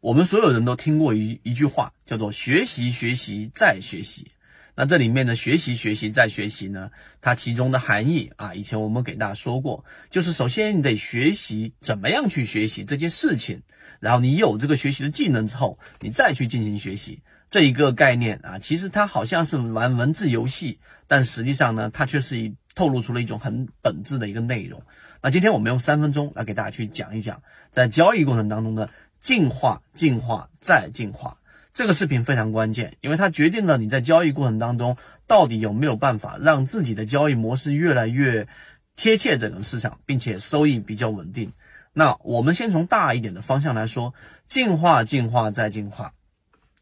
我们所有人都听过一一句话，叫做“学习，学习，再学习”。那这里面的“学习，学习，再学习”呢？它其中的含义啊，以前我们给大家说过，就是首先你得学习怎么样去学习这件事情，然后你有这个学习的技能之后，你再去进行学习这一个概念啊。其实它好像是玩文字游戏，但实际上呢，它却是一透露出了一种很本质的一个内容。那今天我们用三分钟来给大家去讲一讲，在交易过程当中的。进化，进化，再进化。这个视频非常关键，因为它决定了你在交易过程当中到底有没有办法让自己的交易模式越来越贴切整个市场，并且收益比较稳定。那我们先从大一点的方向来说，进化，进化，再进化。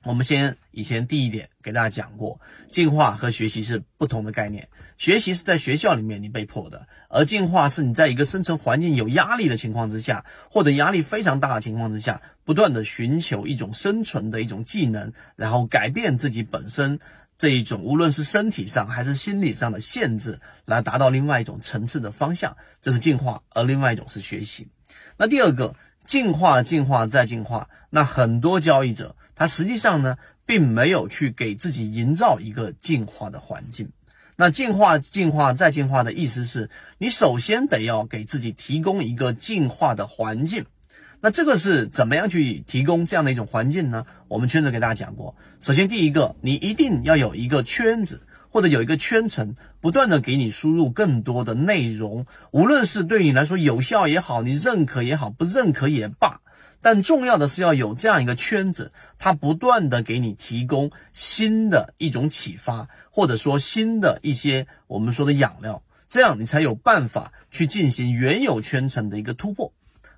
我们先以前第一点给大家讲过，进化和学习是不同的概念。学习是在学校里面你被迫的，而进化是你在一个生存环境有压力的情况之下，或者压力非常大的情况之下，不断的寻求一种生存的一种技能，然后改变自己本身这一种无论是身体上还是心理上的限制，来达到另外一种层次的方向，这是进化；而另外一种是学习。那第二个。进化，进化，再进化。那很多交易者，他实际上呢，并没有去给自己营造一个进化的环境。那进化，进化，再进化的意思是，你首先得要给自己提供一个进化的环境。那这个是怎么样去提供这样的一种环境呢？我们圈子给大家讲过，首先第一个，你一定要有一个圈子。或者有一个圈层，不断的给你输入更多的内容，无论是对你来说有效也好，你认可也好，不认可也罢，但重要的是要有这样一个圈子，它不断的给你提供新的一种启发，或者说新的一些我们说的养料，这样你才有办法去进行原有圈层的一个突破。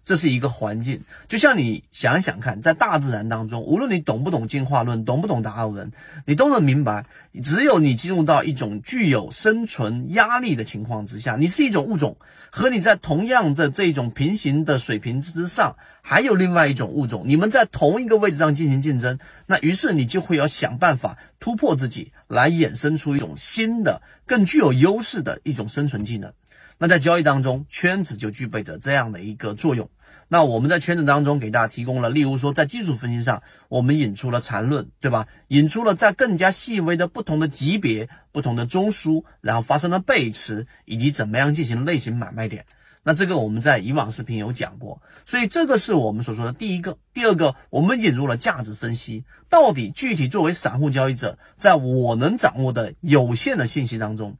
这是一个环境，就像你想想看，在大自然当中，无论你懂不懂进化论，懂不懂达尔文，你都能明白，只有你进入到一种具有生存压力的情况之下，你是一种物种，和你在同样的这种平行的水平之上，还有另外一种物种，你们在同一个位置上进行竞争，那于是你就会要想办法突破自己，来衍生出一种新的、更具有优势的一种生存技能。那在交易当中，圈子就具备着这样的一个作用。那我们在圈子当中给大家提供了，例如说在技术分析上，我们引出了缠论，对吧？引出了在更加细微的不同的级别、不同的中枢，然后发生了背驰，以及怎么样进行类型买卖点。那这个我们在以往视频有讲过，所以这个是我们所说的第一个。第二个，我们引入了价值分析，到底具体作为散户交易者，在我能掌握的有限的信息当中，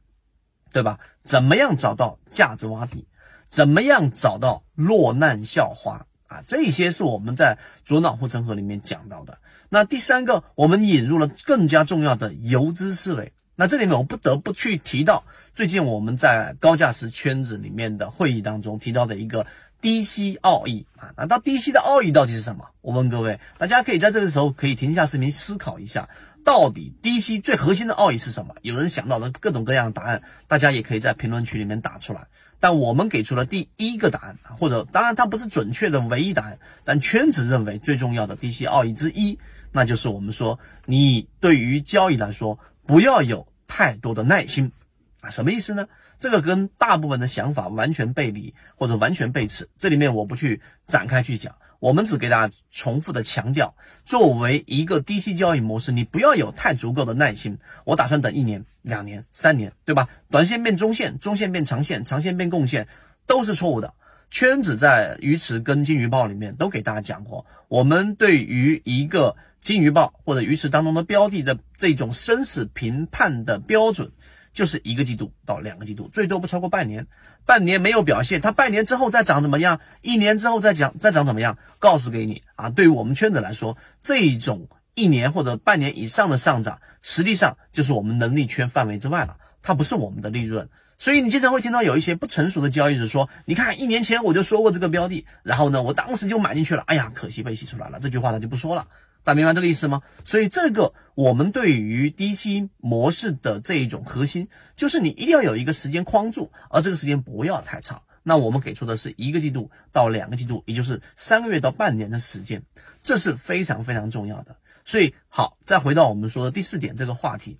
对吧？怎么样找到价值洼地？怎么样找到落难校花啊？这些是我们在左脑护城河里面讲到的。那第三个，我们引入了更加重要的游资思维。那这里面我不得不去提到，最近我们在高价值圈子里面的会议当中提到的一个低吸奥义啊。那到低吸的奥义到底是什么？我问各位，大家可以在这个时候可以停下视频思考一下，到底低吸最核心的奥义是什么？有人想到了各种各样的答案，大家也可以在评论区里面打出来。但我们给出了第一个答案，或者当然它不是准确的唯一答案，但圈子认为最重要的低息奥义之一，那就是我们说，你对于交易来说不要有太多的耐心啊，什么意思呢？这个跟大部分的想法完全背离或者完全背驰，这里面我不去展开去讲。我们只给大家重复的强调，作为一个低息交易模式，你不要有太足够的耐心。我打算等一年、两年、三年，对吧？短线变中线，中线变长线，长线变贡献，都是错误的。圈子在鱼池跟金鱼报里面都给大家讲过，我们对于一个金鱼报或者鱼池当中的标的的这种生死评判的标准。就是一个季度到两个季度，最多不超过半年。半年没有表现，它半年之后再涨怎么样？一年之后再涨再涨怎么样？告诉给你啊，对于我们圈子来说，这种一年或者半年以上的上涨，实际上就是我们能力圈范围之外了，它不是我们的利润。所以你经常会听到有一些不成熟的交易者说：“你看，一年前我就说过这个标的，然后呢，我当时就买进去了。哎呀，可惜被洗出来了。”这句话他就不说了。大家明白这个意思吗？所以这个我们对于低吸模式的这一种核心，就是你一定要有一个时间框住，而这个时间不要太长。那我们给出的是一个季度到两个季度，也就是三个月到半年的时间，这是非常非常重要的。所以好，再回到我们说的第四点这个话题，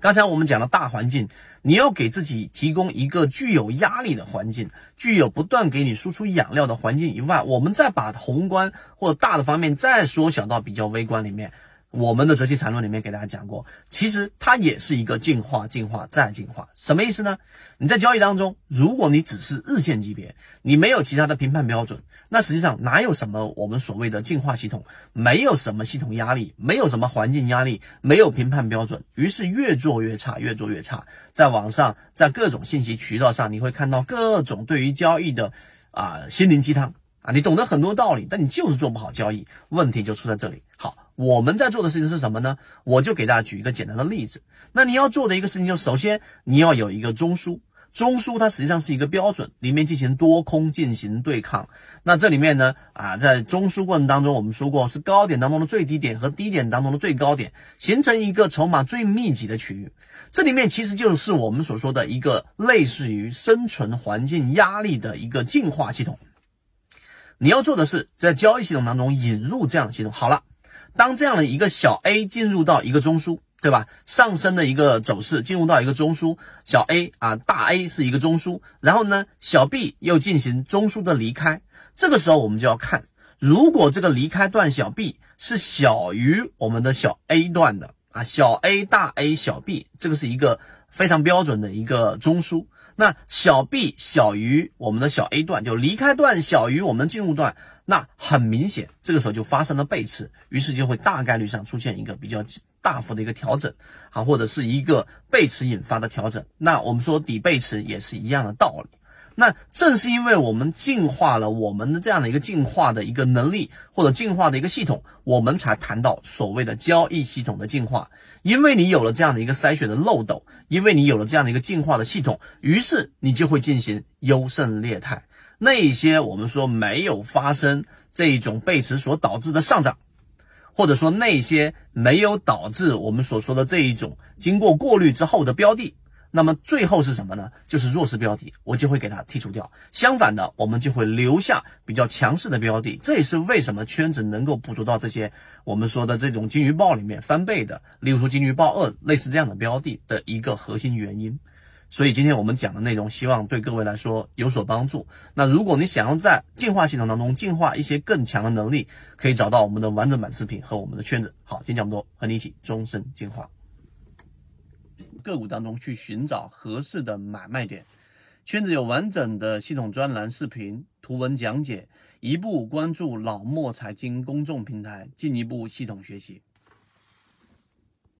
刚才我们讲了大环境，你要给自己提供一个具有压力的环境，具有不断给你输出养料的环境以外，我们再把宏观或者大的方面再缩小到比较微观里面。我们的《哲学禅论》里面给大家讲过，其实它也是一个进化、进化再进化。什么意思呢？你在交易当中，如果你只是日线级别，你没有其他的评判标准，那实际上哪有什么我们所谓的进化系统？没有什么系统压力，没有什么环境压力，没有评判标准，于是越做越差，越做越差。在网上，在各种信息渠道上，你会看到各种对于交易的啊心灵鸡汤啊，你懂得很多道理，但你就是做不好交易，问题就出在这里。好。我们在做的事情是什么呢？我就给大家举一个简单的例子。那你要做的一个事情，就首先你要有一个中枢，中枢它实际上是一个标准，里面进行多空进行对抗。那这里面呢，啊，在中枢过程当中，我们说过是高点当中的最低点和低点当中的最高点，形成一个筹码最密集的区域。这里面其实就是我们所说的一个类似于生存环境压力的一个进化系统。你要做的是在交易系统当中引入这样的系统。好了。当这样的一个小 A 进入到一个中枢，对吧？上升的一个走势进入到一个中枢，小 A 啊，大 A 是一个中枢，然后呢，小 B 又进行中枢的离开。这个时候我们就要看，如果这个离开段小 B 是小于我们的小 A 段的啊，小 A 大 A 小 B，这个是一个非常标准的一个中枢。那小 B 小于我们的小 A 段，就离开段小于我们的进入段。那很明显，这个时候就发生了背驰，于是就会大概率上出现一个比较大幅的一个调整，啊，或者是一个背驰引发的调整。那我们说底背驰也是一样的道理。那正是因为我们进化了我们的这样的一个进化的一个能力，或者进化的一个系统，我们才谈到所谓的交易系统的进化。因为你有了这样的一个筛选的漏斗，因为你有了这样的一个进化的系统，于是你就会进行优胜劣汰。那些我们说没有发生这一种背驰所导致的上涨，或者说那些没有导致我们所说的这一种经过过滤之后的标的，那么最后是什么呢？就是弱势标的，我就会给它剔除掉。相反的，我们就会留下比较强势的标的。这也是为什么圈子能够捕捉到这些我们说的这种金鱼报里面翻倍的，例如说金鱼报二类似这样的标的的一个核心原因。所以今天我们讲的内容，希望对各位来说有所帮助。那如果你想要在进化系统当中进化一些更强的能力，可以找到我们的完整版视频和我们的圈子。好，今天讲这么多，和你一起终身进化。个股当中去寻找合适的买卖点，圈子有完整的系统专栏、视频、图文讲解，一步关注老莫财经公众平台，进一步系统学习。